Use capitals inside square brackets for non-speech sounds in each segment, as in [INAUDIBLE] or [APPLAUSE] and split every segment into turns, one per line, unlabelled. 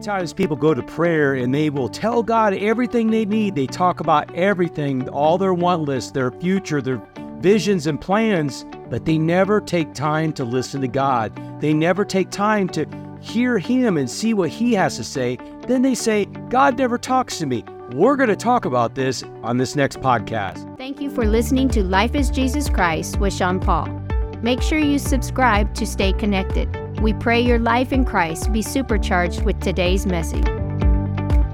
times people go to prayer and they will tell God everything they need. They talk about everything, all their want lists, their future, their visions and plans, but they never take time to listen to God. They never take time to hear Him and see what He has to say. Then they say, God never talks to me. We're going to talk about this on this next podcast.
Thank you for listening to Life is Jesus Christ with Sean Paul. Make sure you subscribe to stay connected. We pray your life in Christ be supercharged with today's message.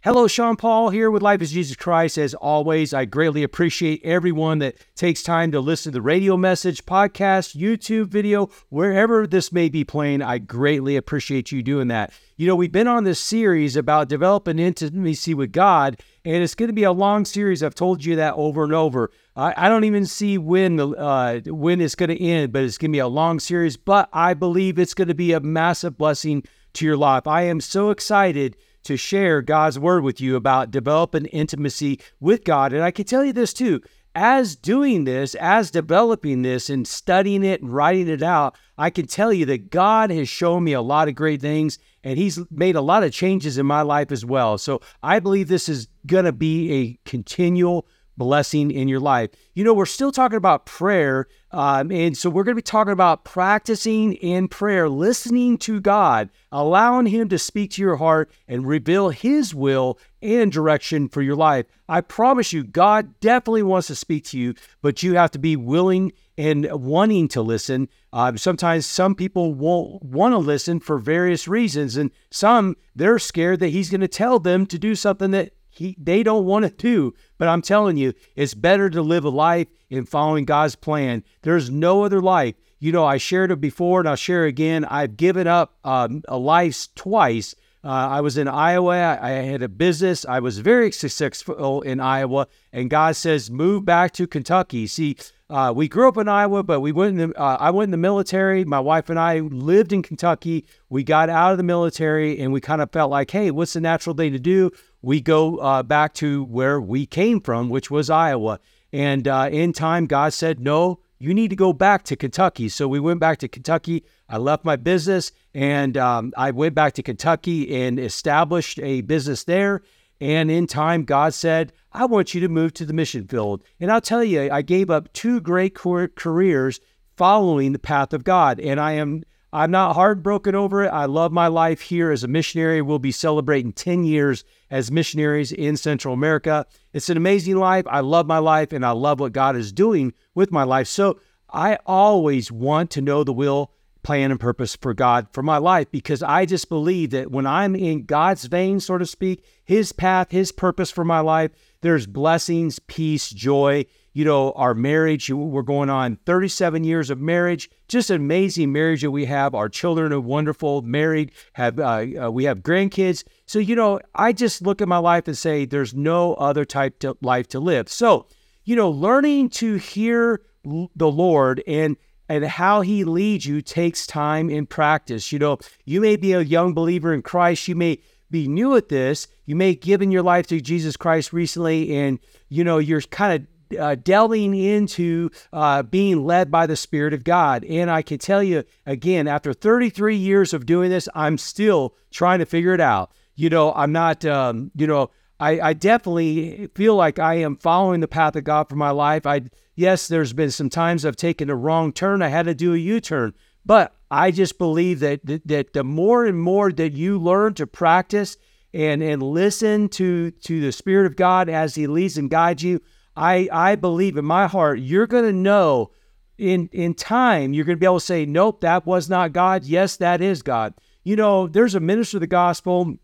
Hello, Sean Paul here with Life is Jesus Christ. As always, I greatly appreciate everyone that takes time to listen to the radio message, podcast, YouTube video, wherever this may be playing. I greatly appreciate you doing that. You know, we've been on this series about developing intimacy with God, and it's going to be a long series. I've told you that over and over. I, I don't even see when the uh, when it's going to end, but it's going to be a long series. But I believe it's going to be a massive blessing to your life. I am so excited to share God's word with you about developing intimacy with God. And I can tell you this too as doing this, as developing this and studying it and writing it out, I can tell you that God has shown me a lot of great things and He's made a lot of changes in my life as well. So I believe this is going to be a continual blessing in your life. You know, we're still talking about prayer. Um, and so we're going to be talking about practicing in prayer, listening to God, allowing Him to speak to your heart and reveal His will and direction for your life. I promise you, God definitely wants to speak to you, but you have to be willing and wanting to listen. Um, sometimes some people won't want to listen for various reasons, and some they're scared that He's going to tell them to do something that he, they don't want to do. But I'm telling you, it's better to live a life in following God's plan. There's no other life. You know, I shared it before and I'll share again. I've given up um, a life twice. Uh, I was in Iowa. I had a business. I was very successful in Iowa. And God says, move back to Kentucky. See, uh, we grew up in Iowa, but we went. In the, uh, I went in the military. My wife and I lived in Kentucky. We got out of the military, and we kind of felt like, hey, what's the natural thing to do? we go uh, back to where we came from, which was Iowa. And uh, in time, God said, No, you need to go back to Kentucky. So we went back to Kentucky. I left my business and um, I went back to Kentucky and established a business there. And in time, God said, I want you to move to the mission field. And I'll tell you, I gave up two great careers following the path of God. And I am I'm not heartbroken over it. I love my life here as a missionary. We'll be celebrating 10 years as missionaries in Central America. It's an amazing life. I love my life and I love what God is doing with my life. So I always want to know the will, plan, and purpose for God for my life because I just believe that when I'm in God's vein, so to speak, His path, His purpose for my life, there's blessings, peace, joy you know, our marriage. We're going on 37 years of marriage. Just amazing marriage that we have. Our children are wonderful, married, have uh, uh, we have grandkids. So, you know, I just look at my life and say there's no other type of life to live. So, you know, learning to hear the Lord and and how he leads you takes time and practice. You know, you may be a young believer in Christ, you may be new at this, you may have given your life to Jesus Christ recently and you know, you're kind of uh, delving into uh, being led by the Spirit of God. And I can tell you again, after 33 years of doing this, I'm still trying to figure it out. You know, I'm not, um, you know, I, I, definitely feel like I am following the path of God for my life. I yes, there's been some times I've taken a wrong turn. I had to do a U-turn, but I just believe that that, that the more and more that you learn to practice and and listen to to the Spirit of God as He leads and guides you, I I believe in my heart you're going to know in in time you're going to be able to say nope that was not God yes that is God. You know, there's a minister of the gospel,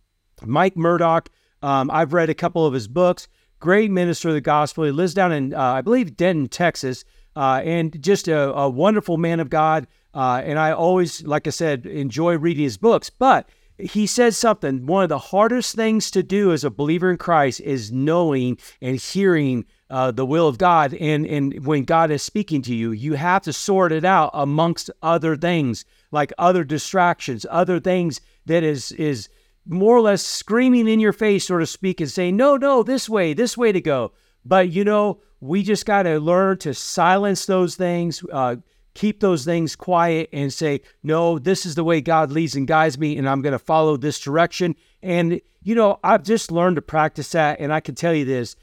Mike Murdock. Um, I've read a couple of his books. Great minister of the gospel. He lives down in uh, I believe Denton, Texas, uh, and just a, a, wonderful man of God. Uh, and I always, like I said, enjoy reading his books. But he said something. One of the hardest things to do as a believer in Christ is knowing and hearing uh, the will of God. And, and when God is speaking to you, you have to sort it out amongst other things, like other distractions, other things that is, is more or less screaming in your face, so to speak, and saying, no, no, this way, this way to go. But, you know, we just got to learn to silence those things, uh, keep those things quiet, and say, no, this is the way God leads and guides me, and I'm going to follow this direction. And, you know, I've just learned to practice that. And I can tell you this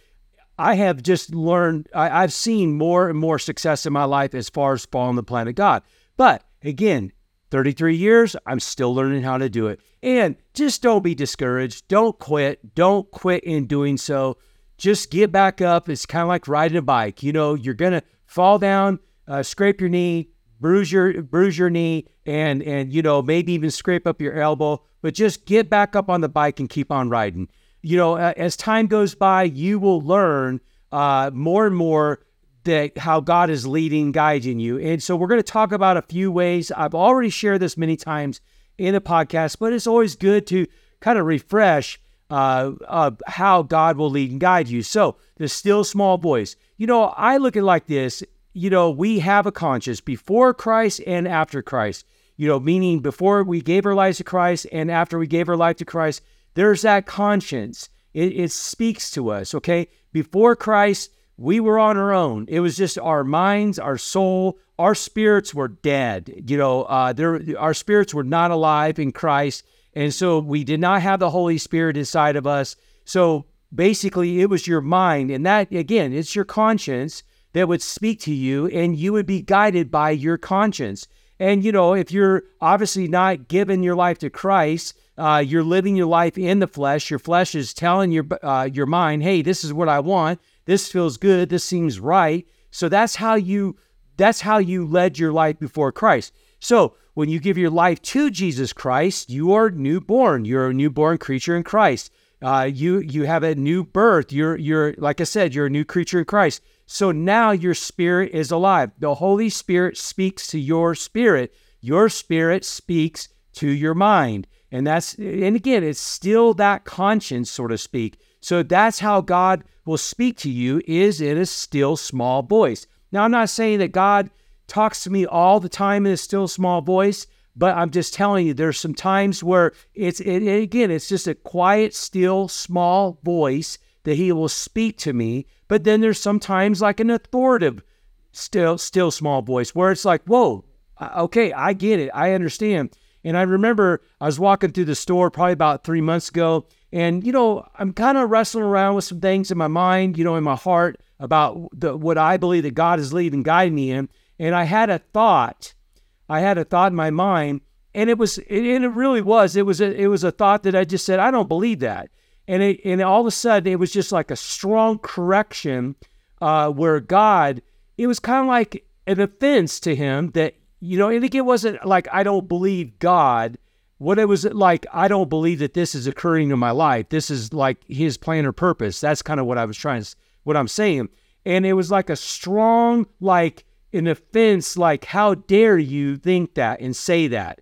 I have just learned, I, have seen more and more success in my life as far as following the plan of God. But again, 33 years, I'm still learning how to do it. And just don't be discouraged. Don't quit. Don't quit in doing so. Just get back up. It's kind of like riding a bike. You know, you're going to fall down, uh, scrape your knee, bruise your bruise your knee and and you know maybe even scrape up your elbow but just get back up on the bike and keep on riding you know, as time goes by, you will learn uh, more and more that how God is leading, guiding you. And so we're going to talk about a few ways. I've already shared this many times in the podcast, but it's always good to kind of refresh uh, uh, how God will lead and guide you. So the still small voice. You know, I look at like this. You know, we have a conscience before Christ and after Christ. You know, meaning before we gave our lives to Christ and after we gave our life to Christ there's that conscience. It, it speaks to us, okay? Before Christ, we were on our own. It was just our minds, our soul, our spirits were dead. You know, uh, there, our spirits were not alive in Christ. And so we did not have the Holy Spirit inside of us. So basically, it was your mind. And that, again, it's your conscience that would speak to you, and you would be guided by your conscience. And, you know, if you're obviously not giving your life to Christ, uh, you're living your life in the flesh. Your flesh is telling your uh, your mind, "Hey, this is what I want. This feels good. This seems right." So that's how you that's how you led your life before Christ. So when you give your life to Jesus Christ, you are newborn. You're a newborn creature in Christ. Uh, you you have a new birth. You're you're like I said, you're a new creature in Christ. So now your spirit is alive. The Holy Spirit speaks to your spirit. Your spirit speaks to your mind. And that's, and again, it's still that conscience, so to speak. So that's how God will speak to you is in a still small voice. Now, I'm not saying that God talks to me all the time in a still small voice, but I'm just telling you, there's some times where it's, it, and again, it's just a quiet, still small voice that he will speak to me. But then there's sometimes like an authoritative, still, still small voice where it's like, whoa, okay, I get it. I understand. And I remember I was walking through the store probably about three months ago, and you know I'm kind of wrestling around with some things in my mind, you know, in my heart about the, what I believe that God is leading, guiding me in. And I had a thought, I had a thought in my mind, and it was, it, and it really was, it was, a, it was a thought that I just said, I don't believe that. And it, and all of a sudden, it was just like a strong correction uh, where God, it was kind of like an offense to him that you know, and it wasn't like I don't believe God. What it was like, I don't believe that this is occurring in my life. This is like His plan or purpose. That's kind of what I was trying to, what I'm saying. And it was like a strong, like an offense, like how dare you think that and say that,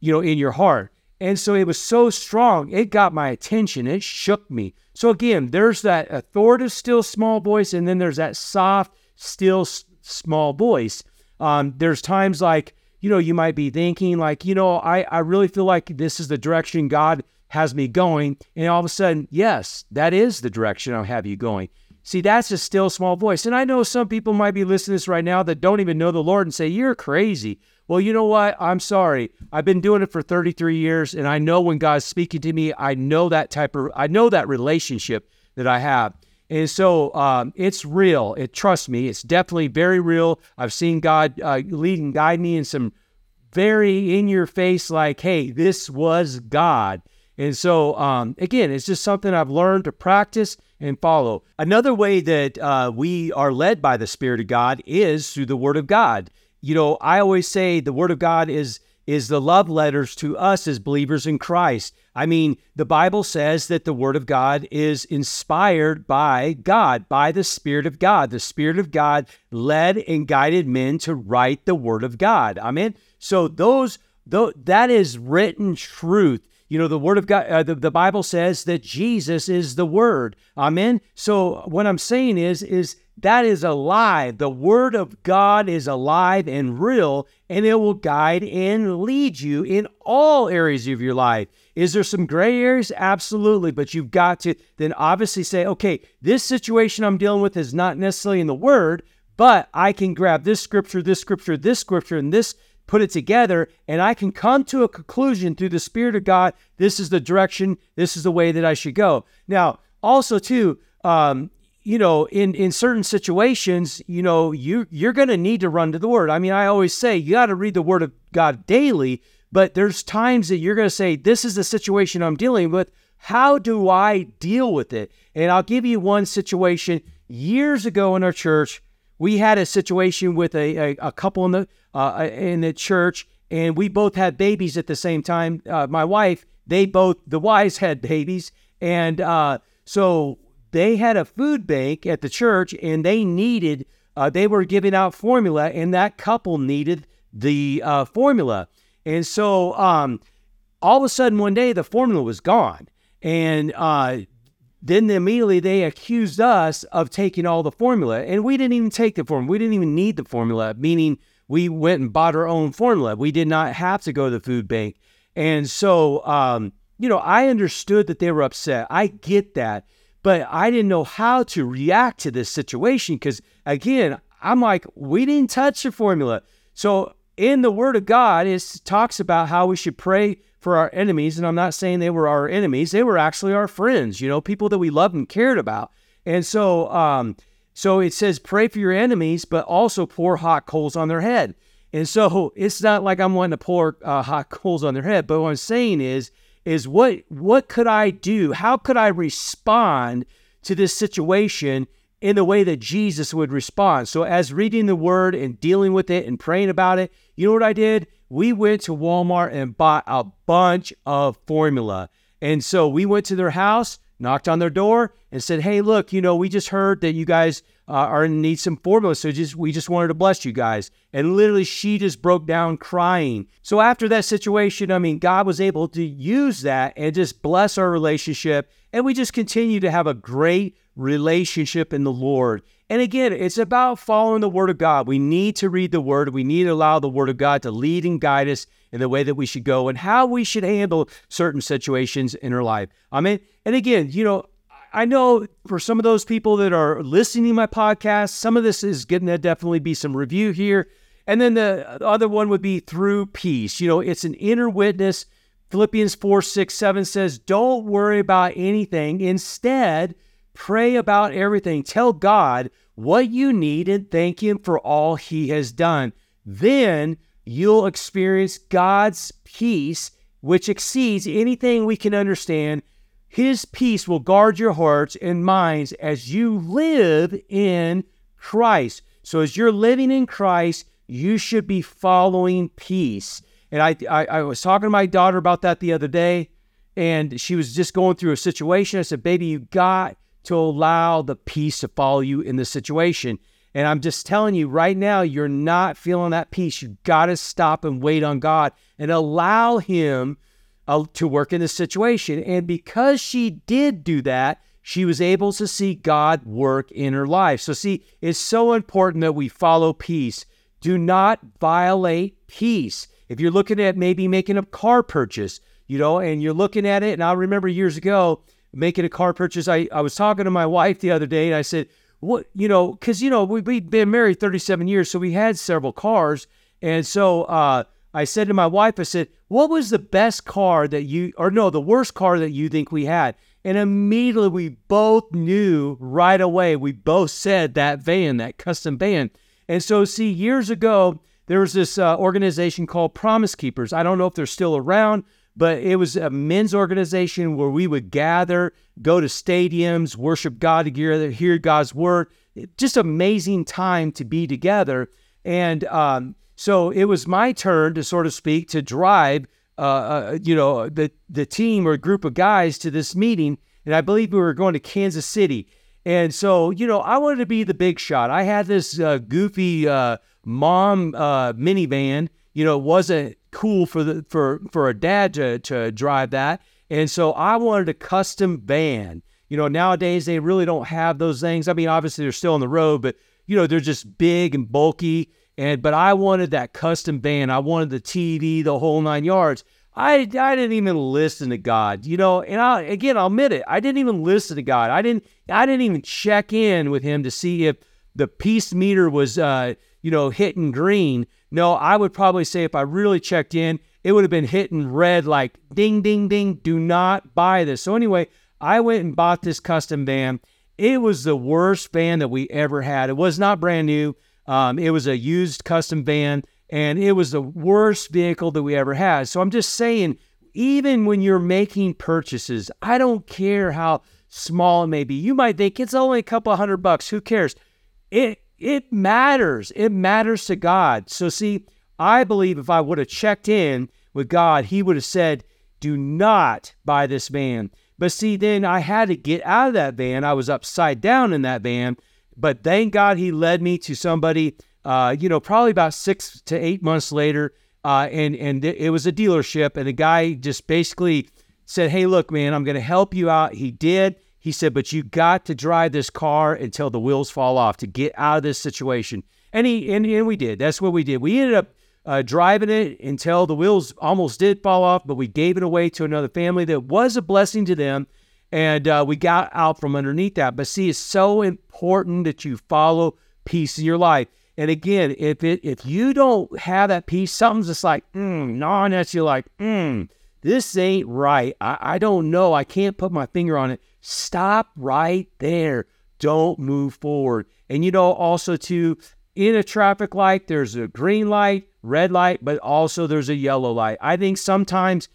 you know, in your heart. And so it was so strong, it got my attention. It shook me. So again, there's that authoritative, still small voice, and then there's that soft, still small voice. Um, there's times like, you know, you might be thinking, like, you know, I, I really feel like this is the direction God has me going. And all of a sudden, yes, that is the direction I'll have you going. See, that's a still small voice. And I know some people might be listening to this right now that don't even know the Lord and say, You're crazy. Well, you know what? I'm sorry. I've been doing it for 33 years, and I know when God's speaking to me, I know that type of, I know that relationship that I have. And so um, it's real. It trust me, it's definitely very real. I've seen God uh, lead and guide me in some very in your face, like, hey, this was God. And so um, again, it's just something I've learned to practice and follow. Another way that uh, we are led by the Spirit of God is through the Word of God. You know, I always say the Word of God is is the love letters to us as believers in Christ. I mean, the Bible says that the Word of God is inspired by God, by the Spirit of God. The Spirit of God led and guided men to write the Word of God. Amen. So those, though, that is written truth. You know, the Word of God, uh, the, the Bible says that Jesus is the Word. Amen. So what I'm saying is, is that is alive. The Word of God is alive and real, and it will guide and lead you in all areas of your life. Is there some gray areas? Absolutely. But you've got to then obviously say, okay, this situation I'm dealing with is not necessarily in the Word, but I can grab this scripture, this scripture, this scripture, and this, put it together, and I can come to a conclusion through the Spirit of God. This is the direction, this is the way that I should go. Now, also, too, um, you know, in in certain situations, you know, you you're going to need to run to the word. I mean, I always say you got to read the word of God daily, but there's times that you're going to say this is the situation I'm dealing with. How do I deal with it? And I'll give you one situation years ago in our church. We had a situation with a, a, a couple in the uh, in the church, and we both had babies at the same time. Uh, my wife, they both, the wives had babies, and uh, so they had a food bank at the church and they needed, uh, they were giving out formula, and that couple needed the uh, formula. And so um, all of a sudden, one day, the formula was gone. And uh, then immediately they accused us of taking all the formula. And we didn't even take the formula. We didn't even need the formula, meaning we went and bought our own formula. We did not have to go to the food bank. And so, um, you know, I understood that they were upset. I get that. But I didn't know how to react to this situation because, again, I'm like, we didn't touch the formula. So in the Word of God, it talks about how we should pray for our enemies. And I'm not saying they were our enemies, they were actually our friends, you know, people that we loved and cared about. And so, um, so it says, pray for your enemies, but also pour hot coals on their head. And so it's not like I'm wanting to pour uh, hot coals on their head, but what I'm saying is, is what what could I do? How could I respond to this situation in the way that Jesus would respond? So as reading the word and dealing with it and praying about it, you know what I did? We went to Walmart and bought a bunch of formula. And so we went to their house, knocked on their door and said, "Hey, look, you know, we just heard that you guys uh, are in need some foremost. So just we just wanted to bless you guys. And literally, she just broke down crying. So after that situation, I mean, God was able to use that and just bless our relationship. And we just continue to have a great relationship in the Lord. And again, it's about following the Word of God. We need to read the Word. We need to allow the Word of God to lead and guide us in the way that we should go and how we should handle certain situations in our life. I mean, and again, you know, I know for some of those people that are listening to my podcast, some of this is going to definitely be some review here. And then the other one would be through peace. You know, it's an inner witness. Philippians 4 6 7 says, Don't worry about anything. Instead, pray about everything. Tell God what you need and thank Him for all He has done. Then you'll experience God's peace, which exceeds anything we can understand his peace will guard your hearts and minds as you live in Christ. So, as you're living in Christ, you should be following peace. And I, I, I, was talking to my daughter about that the other day, and she was just going through a situation. I said, Baby, you got to allow the peace to follow you in this situation. And I'm just telling you right now, you're not feeling that peace. You got to stop and wait on God and allow Him uh, to work in this situation. And because she did do that, she was able to see God work in her life. So, see, it's so important that we follow peace. Do not violate peace. If you're looking at maybe making a car purchase, you know, and you're looking at it, and I remember years ago making a car purchase, I, I was talking to my wife the other day and I said, What, you know, because, you know, we, we been married 37 years, so we had several cars. And so, uh, I said to my wife, I said, what was the best car that you, or no, the worst car that you think we had? And immediately we both knew right away, we both said that van, that custom van. And so, see, years ago, there was this uh, organization called Promise Keepers. I don't know if they're still around, but it was a men's organization where we would gather, go to stadiums, worship God together, hear God's word. Just amazing time to be together. And, um, so it was my turn to sort of speak to drive, uh, uh, you know, the the team or group of guys to this meeting, and I believe we were going to Kansas City. And so, you know, I wanted to be the big shot. I had this uh, goofy uh, mom uh, minivan. You know, it wasn't cool for the for for a dad to to drive that. And so I wanted a custom van. You know, nowadays they really don't have those things. I mean, obviously they're still on the road, but you know, they're just big and bulky. And but I wanted that custom band. I wanted the TV, the whole nine yards. I, I didn't even listen to God, you know. And I again, I'll admit it. I didn't even listen to God. I didn't I didn't even check in with Him to see if the peace meter was uh, you know hitting green. No, I would probably say if I really checked in, it would have been hitting red, like ding ding ding. Do not buy this. So anyway, I went and bought this custom van. It was the worst van that we ever had. It was not brand new. Um, it was a used custom van, and it was the worst vehicle that we ever had. So I'm just saying, even when you're making purchases, I don't care how small it may be. You might think it's only a couple hundred bucks. Who cares? It it matters. It matters to God. So see, I believe if I would have checked in with God, He would have said, "Do not buy this van." But see, then I had to get out of that van. I was upside down in that van. But thank God he led me to somebody, uh, you know, probably about six to eight months later. Uh, and and it was a dealership, and the guy just basically said, "Hey, look, man, I'm going to help you out." He did. He said, "But you got to drive this car until the wheels fall off to get out of this situation." And he and, and we did. That's what we did. We ended up uh, driving it until the wheels almost did fall off, but we gave it away to another family that was a blessing to them. And uh, we got out from underneath that. But see, it's so important that you follow peace in your life. And again, if it if you don't have that peace, something's just like, mm, gnawing at you like, mm, this ain't right. I, I don't know. I can't put my finger on it. Stop right there. Don't move forward. And you know, also too, in a traffic light, there's a green light, red light, but also there's a yellow light. I think sometimes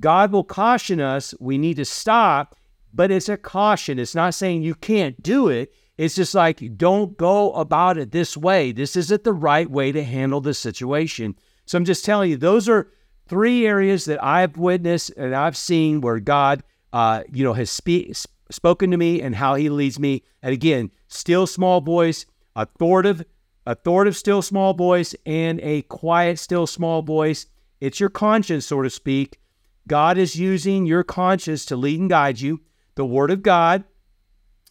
God will caution us we need to stop but it's a caution. It's not saying you can't do it. It's just like, don't go about it this way. This isn't the right way to handle the situation. So I'm just telling you, those are three areas that I've witnessed and I've seen where God, uh, you know, has spe- spoken to me and how he leads me. And again, still small voice, authoritative, authoritative, still small voice, and a quiet, still small voice. It's your conscience, so to speak. God is using your conscience to lead and guide you the Word of God,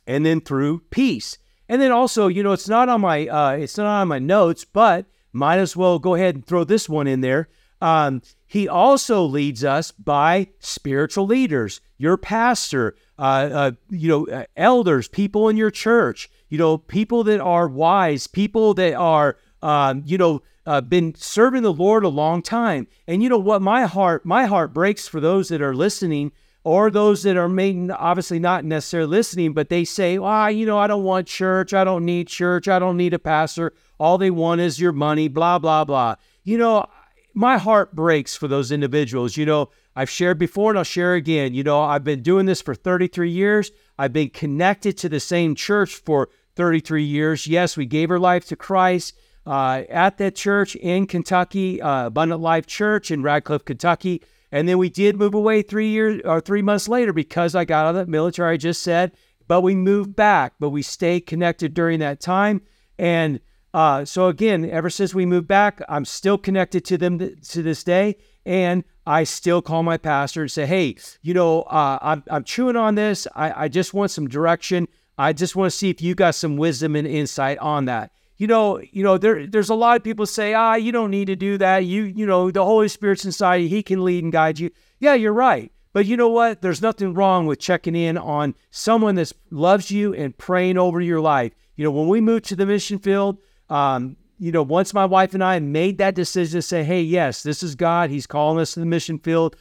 and then through peace. And then also, you know, it's not on my uh, it's not on my notes, but might as well go ahead and throw this one in there. Um, he also leads us by spiritual leaders, your pastor, uh, uh, you know, uh, elders, people in your church, you know, people that are wise, people that are, um, you know, uh, been serving the Lord a long time. And you know what? My heart, my heart breaks for those that are listening or those that are maybe obviously not necessarily listening, but they say, "Ah, oh, you know, I don't want church. I don't need church. I don't need a pastor. All they want is your money." Blah blah blah. You know, my heart breaks for those individuals. You know, I've shared before and I'll share again. You know, I've been doing this for 33 years. I've been connected to the same church for 33 years. Yes, we gave our life to Christ. Uh, at that church in Kentucky, uh, Abundant Life Church in Radcliff, Kentucky. And then we did move away three years or three months later because I got out of the military, I just said, but we moved back, but we stayed connected during that time. And uh, so again, ever since we moved back, I'm still connected to them th- to this day. And I still call my pastor and say, hey, you know, uh, I'm, I'm chewing on this. I, I just want some direction. I just want to see if you got some wisdom and insight on that you know, you know, there there's a lot of people say, ah, you don't need to do that. You you know, the Holy Spirit's inside you. He can lead and guide you. Yeah, you're right. But you know what? There's nothing wrong with checking in on someone that loves you and praying over your life. You know, when we moved to the mission field, um, you know, once my wife and I made that decision to say, hey, yes, this is God. He's calling us to the mission field.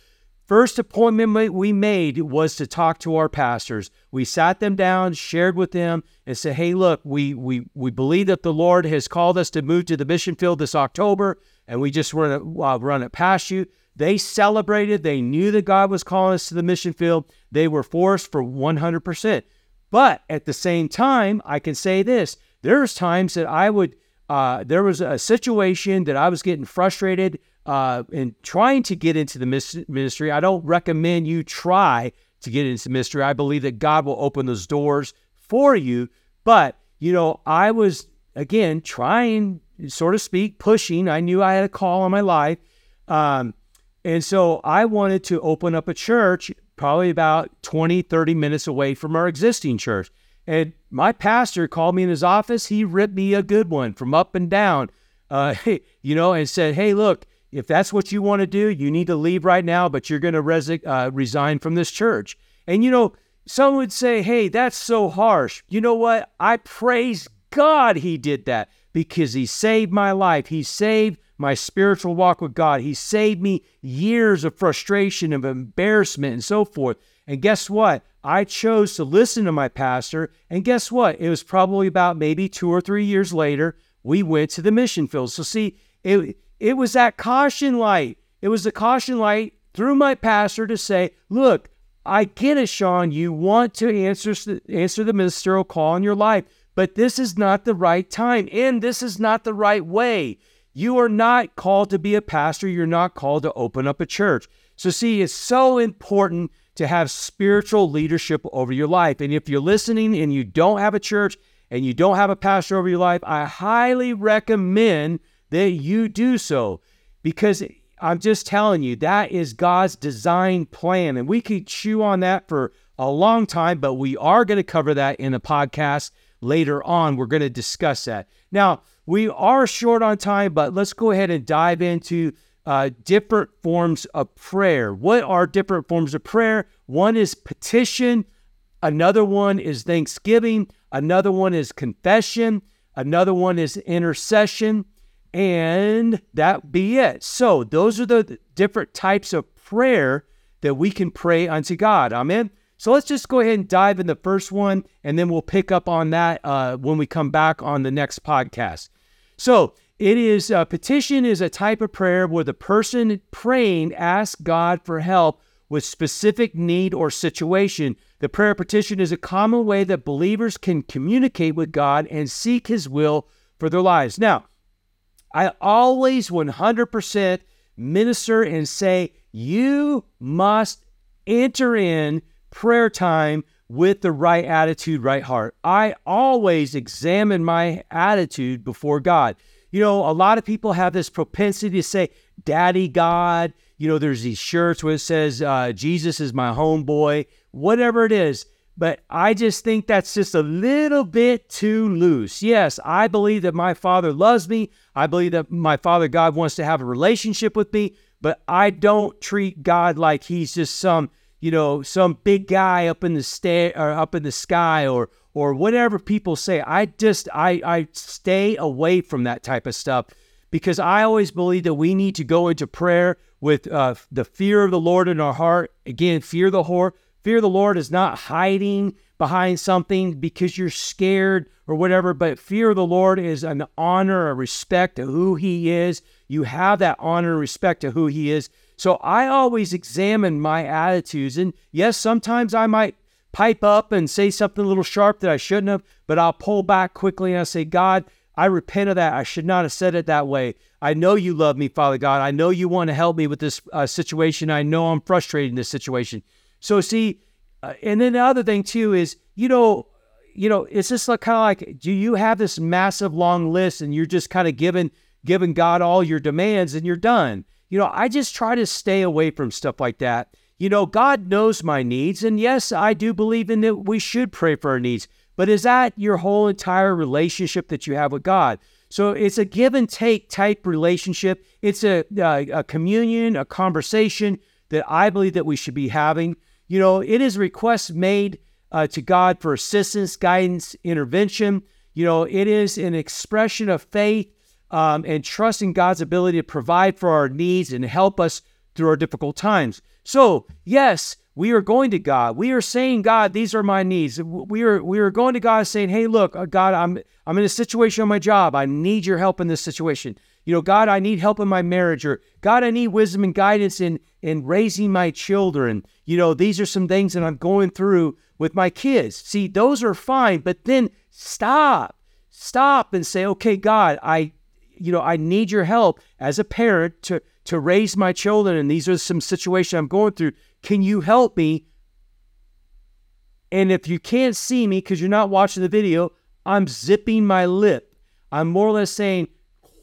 First appointment we made was to talk to our pastors. We sat them down, shared with them, and said, "Hey, look, we we we believe that the Lord has called us to move to the mission field this October, and we just want to uh, run it past you." They celebrated. They knew that God was calling us to the mission field. They were forced for 100%. But at the same time, I can say this: there's times that I would. Uh, there was a situation that I was getting frustrated uh, in trying to get into the ministry, I don't recommend you try to get into ministry. I believe that God will open those doors for you. But, you know, I was, again, trying, sort of speak, pushing. I knew I had a call on my life. Um, and so I wanted to open up a church probably about 20, 30 minutes away from our existing church. And my pastor called me in his office. He ripped me a good one from up and down, uh, [LAUGHS] you know, and said, Hey, look, if that's what you want to do, you need to leave right now, but you're going to resi- uh, resign from this church. And you know, some would say, hey, that's so harsh. You know what? I praise God he did that because he saved my life. He saved my spiritual walk with God. He saved me years of frustration, of embarrassment, and so forth. And guess what? I chose to listen to my pastor. And guess what? It was probably about maybe two or three years later, we went to the mission field. So, see, it, it was that caution light. It was the caution light through my pastor to say, look, I get it, Sean. You want to answer, answer the ministerial call in your life, but this is not the right time and this is not the right way. You are not called to be a pastor. You're not called to open up a church. So, see, it's so important to have spiritual leadership over your life. And if you're listening and you don't have a church and you don't have a pastor over your life, I highly recommend that you do so because I'm just telling you, that is God's design plan. And we could chew on that for a long time, but we are going to cover that in a podcast later on. We're going to discuss that. Now, we are short on time, but let's go ahead and dive into uh, different forms of prayer. What are different forms of prayer? One is petition, another one is thanksgiving, another one is confession, another one is intercession. And that be it. So, those are the different types of prayer that we can pray unto God. Amen. So let's just go ahead and dive in the first one, and then we'll pick up on that uh, when we come back on the next podcast. So it is uh, petition is a type of prayer where the person praying asks God for help with specific need or situation. The prayer petition is a common way that believers can communicate with God and seek His will for their lives. Now, I always 100% minister and say, you must enter in prayer time with the right attitude, right heart. I always examine my attitude before God. You know, a lot of people have this propensity to say, Daddy God. You know, there's these shirts where it says, uh, Jesus is my homeboy, whatever it is. But I just think that's just a little bit too loose. Yes, I believe that my Father loves me. I believe that my Father God wants to have a relationship with me, but I don't treat God like he's just some, you know, some big guy up in the sta- or up in the sky or or whatever people say. I just I I stay away from that type of stuff because I always believe that we need to go into prayer with uh, the fear of the Lord in our heart. Again, fear the Lord, Fear of the Lord is not hiding behind something because you're scared or whatever, but fear of the Lord is an honor, a respect to who He is. You have that honor and respect to who He is. So I always examine my attitudes. And yes, sometimes I might pipe up and say something a little sharp that I shouldn't have, but I'll pull back quickly and I say, God, I repent of that. I should not have said it that way. I know you love me, Father God. I know you want to help me with this uh, situation. I know I'm frustrated in this situation. So see, uh, and then the other thing too is, you know, you know, it's just like kind of like, do you have this massive long list and you're just kind of giving giving God all your demands and you're done? You know, I just try to stay away from stuff like that. You know, God knows my needs, and yes, I do believe in that we should pray for our needs. But is that your whole entire relationship that you have with God? So it's a give and take type relationship. It's a, a, uh, a communion, a conversation that I believe that we should be having. You know, it is requests made uh, to God for assistance, guidance, intervention. You know, it is an expression of faith um, and trust in God's ability to provide for our needs and help us through our difficult times. So, yes, we are going to God. We are saying, God, these are my needs. We are we are going to God saying, Hey, look, uh, God, I'm I'm in a situation on my job. I need your help in this situation you know, God, I need help in my marriage, or God, I need wisdom and guidance in in raising my children. You know, these are some things that I'm going through with my kids. See, those are fine, but then stop, stop, and say, okay, God, I, you know, I need your help as a parent to to raise my children, and these are some situations I'm going through. Can you help me? And if you can't see me because you're not watching the video, I'm zipping my lip. I'm more or less saying,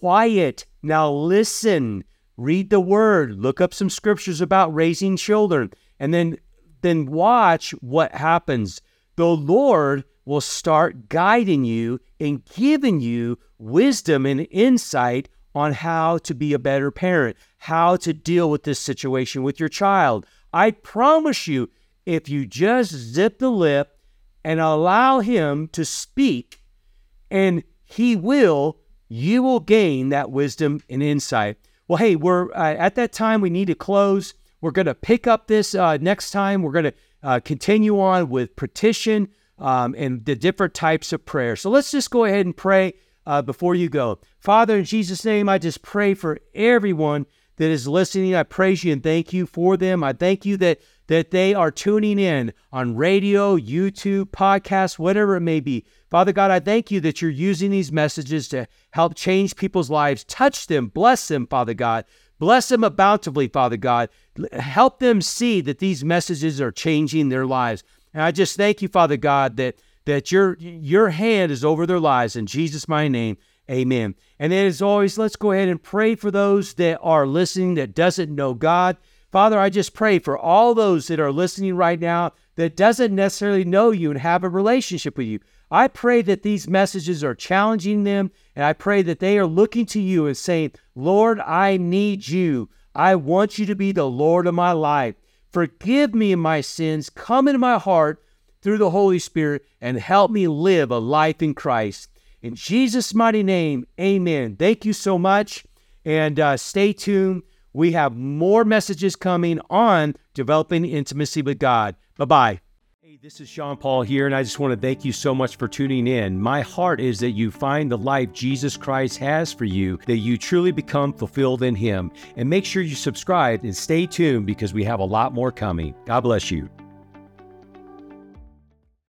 quiet. Now listen, read the word, look up some scriptures about raising children, and then then watch what happens. The Lord will start guiding you and giving you wisdom and insight on how to be a better parent, how to deal with this situation with your child. I promise you, if you just zip the lip and allow Him to speak, and He will you will gain that wisdom and insight. Well, hey, we're uh, at that time. We need to close. We're going to pick up this uh, next time. We're going to uh, continue on with petition um, and the different types of prayer. So let's just go ahead and pray uh, before you go. Father, in Jesus' name, I just pray for everyone that is listening. I praise you and thank you for them. I thank you that that they are tuning in on radio, YouTube, podcast, whatever it may be. Father God, I thank you that you're using these messages to help change people's lives, touch them, bless them, Father God. Bless them bountifully, Father God. Help them see that these messages are changing their lives. And I just thank you, Father God, that that your your hand is over their lives in Jesus my name. Amen. And as always, let's go ahead and pray for those that are listening that doesn't know God. Father, I just pray for all those that are listening right now that doesn't necessarily know you and have a relationship with you. I pray that these messages are challenging them, and I pray that they are looking to you and saying, Lord, I need you. I want you to be the Lord of my life. Forgive me my sins. Come into my heart through the Holy Spirit and help me live a life in Christ. In Jesus' mighty name, amen. Thank you so much, and uh, stay tuned. We have more messages coming on developing intimacy with God. Bye bye. Hey, this is Sean Paul here, and I just want to thank you so much for tuning in. My heart is that you find the life Jesus Christ has for you, that you truly become fulfilled in Him. And make sure you subscribe and stay tuned because we have a lot more coming. God bless you.